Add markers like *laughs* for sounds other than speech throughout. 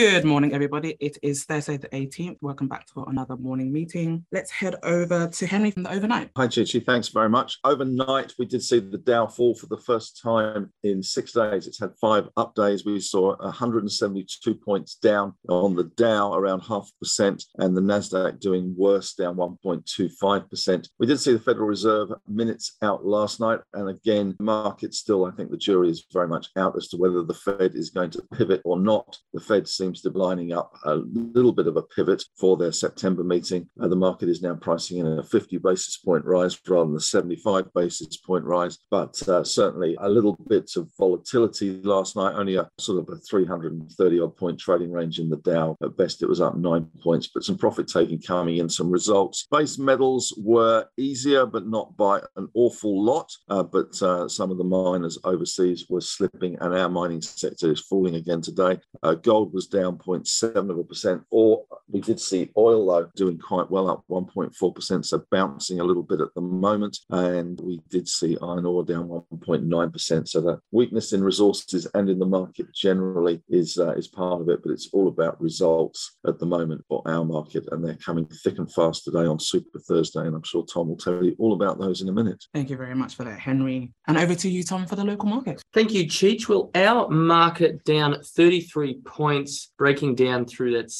you. Good morning, everybody. It is Thursday the 18th. Welcome back to another morning meeting. Let's head over to Henry from the overnight. Hi, Chichi. Thanks very much. Overnight, we did see the Dow fall for the first time in six days. It's had five up days. We saw 172 points down on the Dow, around half percent, and the Nasdaq doing worse, down 1.25%. We did see the Federal Reserve minutes out last night, and again, market still. I think the jury is very much out as to whether the Fed is going to pivot or not. The Fed seems to be lining up a little bit of a pivot for their September meeting. Uh, the market is now pricing in a 50 basis point rise rather than a 75 basis point rise, but uh, certainly a little bit of volatility last night, only a sort of a 330 odd point trading range in the Dow. At best, it was up nine points, but some profit taking coming in, some results. Base metals were easier, but not by an awful lot. Uh, but uh, some of the miners overseas were slipping, and our mining sector is falling again today. Uh, gold was down 0.7 of a percent. Or we did see oil though doing quite well, up 1.4 percent, so bouncing a little bit at the moment. And we did see iron ore down 1.9 percent. So the weakness in resources and in the market generally is uh, is part of it. But it's all about results at the moment for our market, and they're coming thick and fast today on Super Thursday. And I'm sure Tom will tell you all about those in a minute. Thank you very much for that, Henry. And over to you, Tom, for the local market. Thank you, Cheech. Well, our market down 33 points, breaking down through that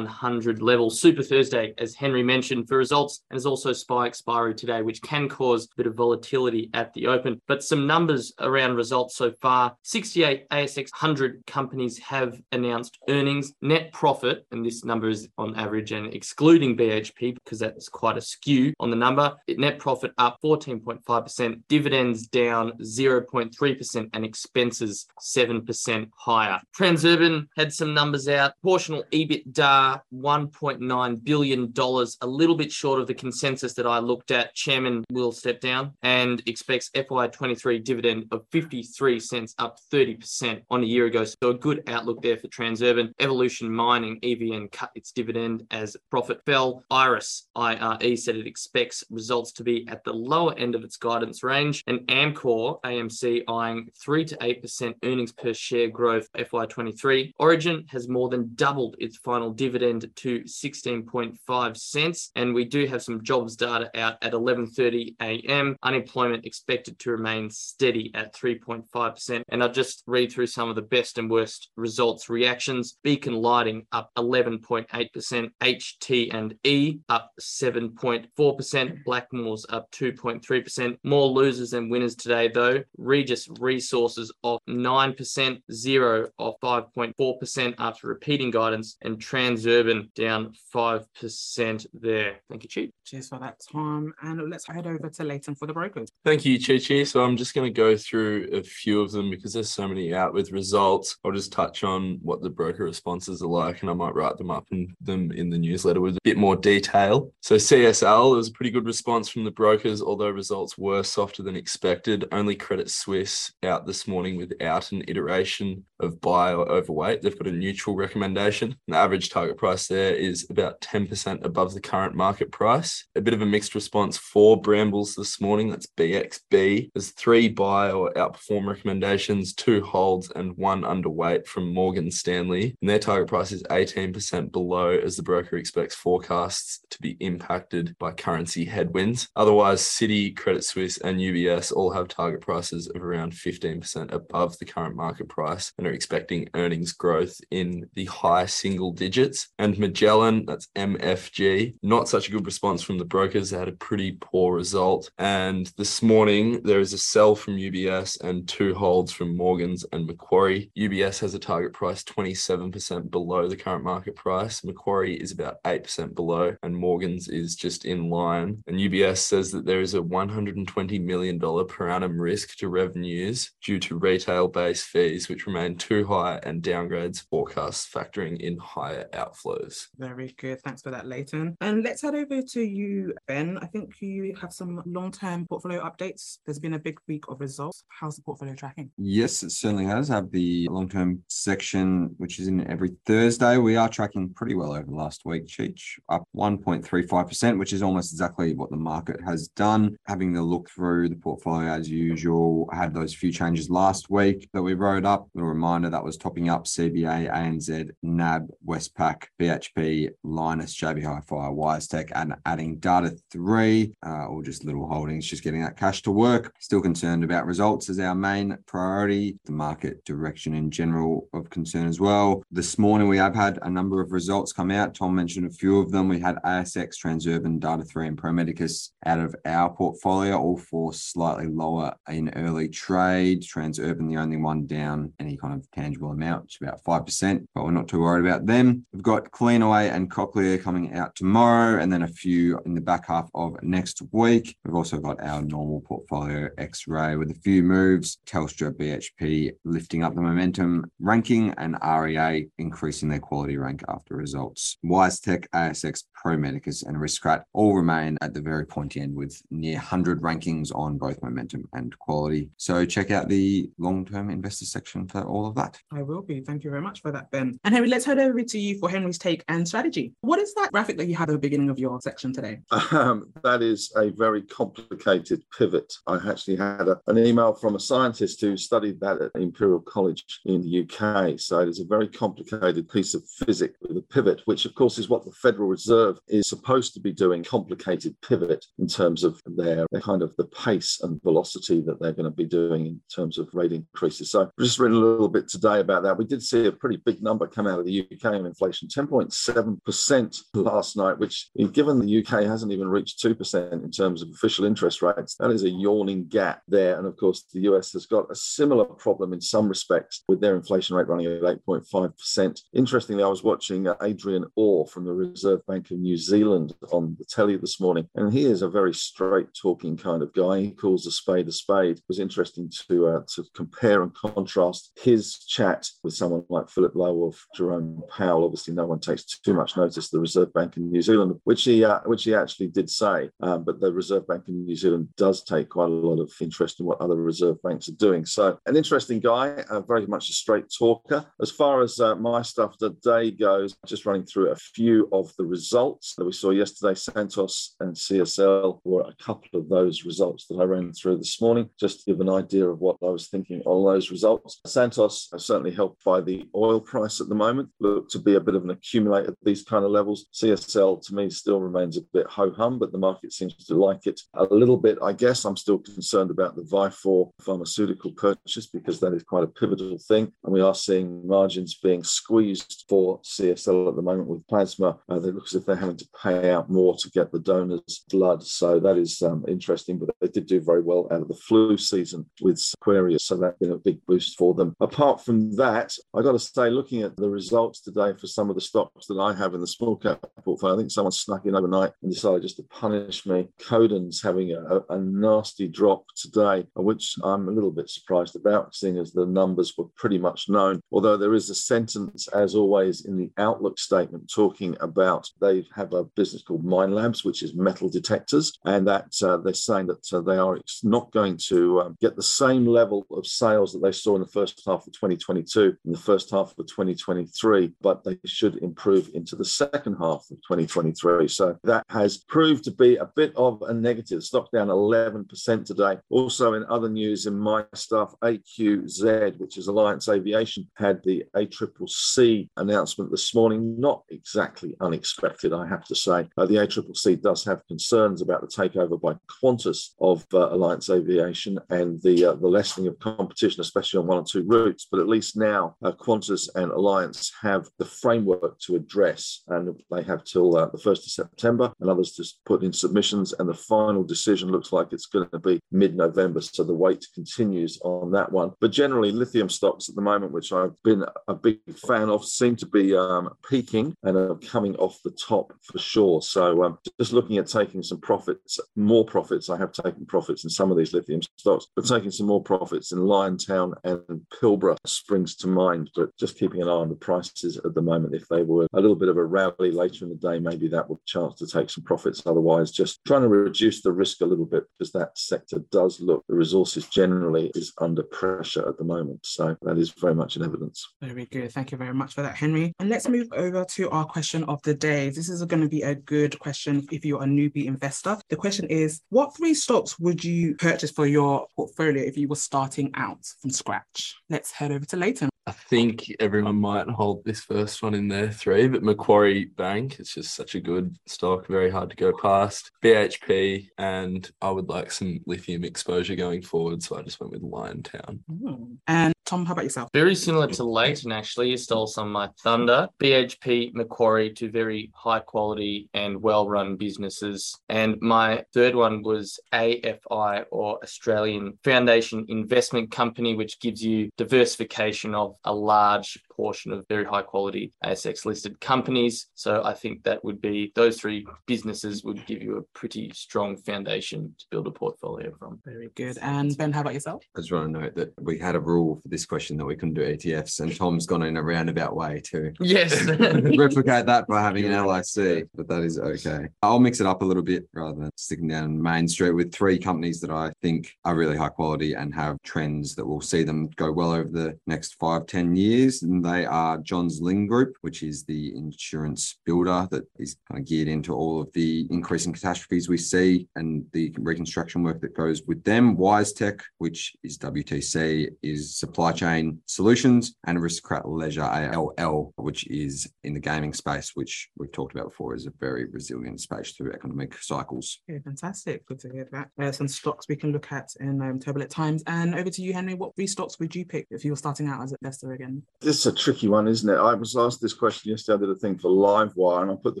7100 level. Super Thursday, as Henry mentioned, for results, and there's also SPI expiry today, which can cause a bit of volatility at the open. But some numbers around results so far 68 ASX 100 companies have announced earnings. Net profit, and this number is on average and excluding BHP because that's quite a skew on the number. Net profit up 14.5%, dividends down 0.3%, and expenses 7% higher. Transurban had some numbers out. Proportional EBITDA $1.9 billion, a little bit short of the consensus that I looked at. Chairman will step down and expects FY23 dividend of 53 cents, up 30% on a year ago. So a good outlook there for Transurban. Evolution Mining, EVN, cut its dividend as profit fell. Iress, IRE, said it expects results to be at the lower end of its guidance range. And Amcor, AMC, eyeing 3 to 8% earnings per share growth FY23. Origin has more than doubled its final dividend to 16.5 cents. And we do have some jobs data out at 11:30 a.m. Unemployment expected to remain steady at 3.5%. And I'll just read through some of the best and worst results reactions. Beacon Lighting up 11.8%, HT and E up 7.4%, Blackmores up 2.3%. More losers than winners today though. Regis Resources off 9%, Xero off 5.4% after repeating guidance, and Transurban down 5% there. Thank you, Chief. Cheers for that, Tom. And let's head over to Leighton for the brokers. Thank you, Chichi. So I'm just going to go through a few of them because there's so many out with results. I'll just touch on what the broker responses are like, and I might write them up in them in the newsletter with a bit more detail. So CSL, there was a pretty good response from the brokers, although results were softer than expected. Only Credit Suisse out this morning without an iteration of buy or overweight. They've got a neutral recommendation. The average target price there is about 10% above the current market price. A bit of a mixed response for Brambles this morning. That's BXB. There's three buy or outperform recommendations, two holds, and one underweight from Morgan Stanley. And their target price is 18% below as the broker expects forecasts to be impacted by currency headwinds. Otherwise, Citi, Credit Suisse, and UBS all have target prices of around 15% above the current market price and are expecting earnings growth in the high single digits. And Magellan, that's MFG, not such a good response from the brokers. They had a pretty poor result. And this morning, there is a sell from UBS and two holds from Morgans and Macquarie. UBS has a target price 27% below the current market price. Macquarie is about 8% below, and Morgans is just in line. And UBS says that there is a $120 million per annum risk to revenues due to retail based fees, which remain too high, and downgrades forecasts factoring in higher outflows. Very good. Thanks for that, Leighton. And let's head over to you, Ben. I think you have some long term portfolio updates. There's been a big week of results. How's the portfolio tracking? Yes, it certainly has. I have the long term section, which is in every Thursday. We are tracking pretty well over the last week, Cheech, up 1.35%, which is almost exactly what the market has done. Having the look through the portfolio as usual, I had those few changes last week that we wrote up. A reminder that was topping up CBA ANZ, NAB, Westpac, BHP, Lynas, JB Hi-Fi, WiseTech, and adding Data 3, uh, or just little holdings, just getting that cash to work. Still concerned about results as our main priority, the market direction in general of concern as well. This morning we have had a number of results come out. Tom mentioned a few of them. We had ASX, Transurban, Data3, and Pro Medicus out of our portfolio, all four slightly lower in early trade. Transurban, the only one down any kind of tangible amount, it's about 5%, but we're not too worried about them. We've got Cleanaway and Cochlear coming out tomorrow, and then a few in the back half of next week. We've also got our normal portfolio X ray with a few moves. Telstra, BHP lifting up the momentum ranking, and REA increasing their quality rank after results. WiseTech, ASX, Pro Medicus, and Aristocrat all remain at the very pointy end with near 100 rankings on both momentum and quality. So check out the long term investor section for all of that. I will be. Thank you very much for that, Ben. And Henry, let's head over to you for Henry's take and strategy. What is that graphic that you had at the beginning of your section today? Um, that is a very complicated pivot. I actually had a, an email from a scientist who studied that at Imperial College in the UK. So it is a very complicated piece of physics with a pivot, which of course is what the Federal Reserve is supposed to be doing. Complicated pivot in terms of their, their kind of the pace and velocity that they're going to be doing in terms of rate increases. So just written a little bit today about that. We did see a pretty big number come out of the UK on inflation, 10.7% last night, which given the UK hasn't even reached 2% in terms of official interest rates, that is a yawning gap there. And of course, the US has got a similar problem in some respects with their inflation rate running at 8.5%. Interestingly, I was watching Adrian Orr from the Reserve Bank of New Zealand on the telly this morning, and he is a very straight talking kind of guy. He calls a spade a spade. It was interesting to uh, to compare and contrast his chat with someone like Philip Lowe of Jerome Powell. Obviously, no one takes too much notice of the Reserve Bank in New Zealand, which he uh, which he actually did say. Um, but the Reserve Bank in New Zealand does take quite a lot of interest in what other reserve banks are doing. So, an interesting guy, uh, very much a straight talker. As far as uh, my stuff today goes, just running through a few of the results that we saw yesterday. Santos and CSL were a couple of those results that I ran through this morning, just to give an idea of what I was thinking on those results. Santos certainly helped by the oil price at the moment, look to be a bit of an accumulator at these kind of levels. CSL to me still remains a bit ho hum, but the market seems to like it a little bit. I guess I'm still concerned about the Vifor pharmaceutical purchase because that is quite a pivotal thing. And we are seeing margins being squeezed for CSL at the moment with plasma. Uh, it looks as if they're having to pay out more to get the donor's blood. So that is um, interesting. But they did do very well out of the flu season with Seqirus. So that's been a big boost for them. Apart from that, I got to say, looking at the results today for some of the stocks that I have in the small cap portfolio, I think someone snuck in overnight and decided just to punish me. Codan's having a, a nasty drop today, which I'm a little bit surprised about, seeing as the numbers were pretty much known. Although there is a sentence, as always, in the outlook statement talking about they have a business called Minelabs, which is metal detectors, and that uh, they're saying that uh, they are not going to um, get the same level of sales that they saw in the first half of 2022 in the first half of 2023, but they should improve into the second half of 2023. So that has proved to be a bit of a negative. Stock down 11% today. Also, in other news in my stuff, AQZ, which is Alliance Aviation, had the ACCC announcement this morning. Not exactly unexpected, I have to say. Uh, the ACCC does have concerns about the takeover by Qantas of uh, Alliance Aviation and the uh, the lessening of competition, especially on one or two routes. But at least now, uh, Qantas and Alliance have the framework to address, and they have till uh, the first of September, and others just put in submissions, and the final decision looks like it's going to be mid-November. So the wait continues on that one. But generally, lithium stocks at the moment, which I've been a big fan of, seem to be um, peaking and are coming off the top for sure. So um, just looking at taking some profits, more profits. I have taken profits in some of these lithium stocks, but taking some more profits in Liontown and Pilbara springs to mind. But just keeping an eye on the prices at the moment. If they were a little bit of a rally later in the day, maybe that would chance to take some profits. Otherwise, just trying to reduce the risk a little bit because that sector does look the resources generally is under pressure at the moment. So that is very much in evidence. Very good. Thank you very much for that, Henry. And let's move over to our question of the day. This is going to be a good question if you're a newbie investor. The question is What three stocks would you purchase for your portfolio if you were starting out from scratch? Let's head over to Leighton. I think everyone might hold this first one in their three, but Macquarie Bank, it's just such a good stock, very hard to go past. BHP, and I would like some lithium exposure going forward. So I just went with Liontown. Mm. And Tom, how about yourself? Very similar to Leighton, actually. You stole some of my thunder. BHP, Macquarie, two very high quality and well run businesses. And my third one was AFI or Australian Foundation Investment Company, which gives you diversification of a large portion of very high quality ASX listed companies. So I think that would be those three businesses would give you a pretty strong foundation to build a portfolio from. Very good. And Ben, how about yourself? I just want to note that we had a rule for this question that we couldn't do ETFs, and Tom's gone in a roundabout way to Yes. *laughs* replicate that by having an LIC, but that is okay. I'll mix it up a little bit rather than sticking down Main Street with three companies that I think are really high quality and have trends that will see them go well over the next five, 10 years. And they are Johns Lyng Group, which is the insurance builder that is kind of geared into all of the increasing catastrophes we see and the reconstruction work that goes with them. WiseTech, which is WTC, is supply chain solutions, and Aristocrat Leisure ALL, which is in the gaming space, which we've talked about before, is a very resilient space through economic cycles. Okay, fantastic. Good to hear that. Uh, some stocks we can look at in um, turbulent times. And over to you, Henry. What three stocks would you pick if you were starting out as an investor again? This is a tricky one, isn't it? I was asked this question yesterday. I did a thing for Livewire and I put the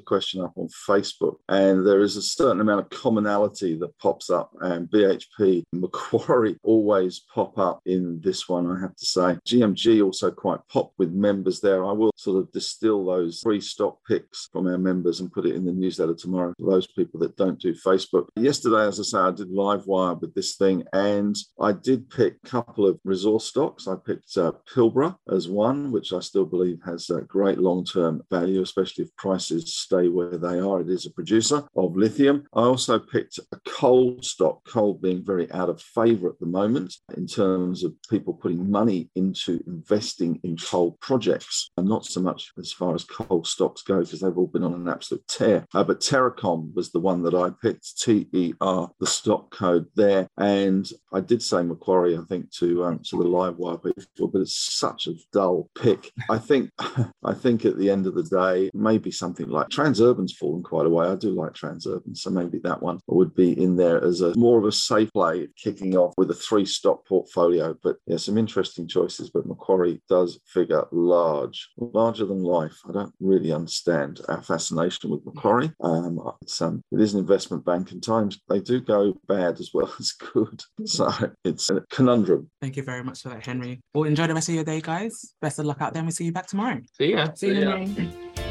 question up on Facebook. And there is a certain amount of commonality that pops up. And BHP, Macquarie *laughs* always pop up in this one, I have to say. GMG also quite pop with members there. I will sort of distill those three stock picks from our members and put it in the newsletter tomorrow for those people that don't do Facebook. Yesterday, as I say, I did Livewire with this thing and I did pick a couple of resource stocks. I picked uh, Pilbara as one, which I still believe has a great long term value, especially if prices stay where they are. It is a producer of lithium. I also picked a coal stock, coal being very out of favor at the moment in terms of people putting money into investing in coal projects, and not so much as far as coal stocks go, because they've all been on an absolute tear. Uh, but Terracom was the one that I picked, T E R, the stock code there. And I did say Macquarie, I think, to um, to the Livewire people, but it's such a dull pick. I think *laughs* I think at the end of the day, maybe something like Transurban's fallen quite a way. I do like Transurban, so maybe that one would be in there as a more of a safe play, kicking off with a three stock portfolio. But yeah, some interesting choices. But Macquarie does figure large, larger than life. I don't really understand our fascination with Macquarie. Um, it's, um, it is an investment bank, and times they do go bad as well *laughs* as good. So it's a conundrum. Thank you very much for that, Henry. Well, enjoy the rest of your day, guys. Best of luck out there. and We'll see you back tomorrow. See ya. See you, ya. Henry.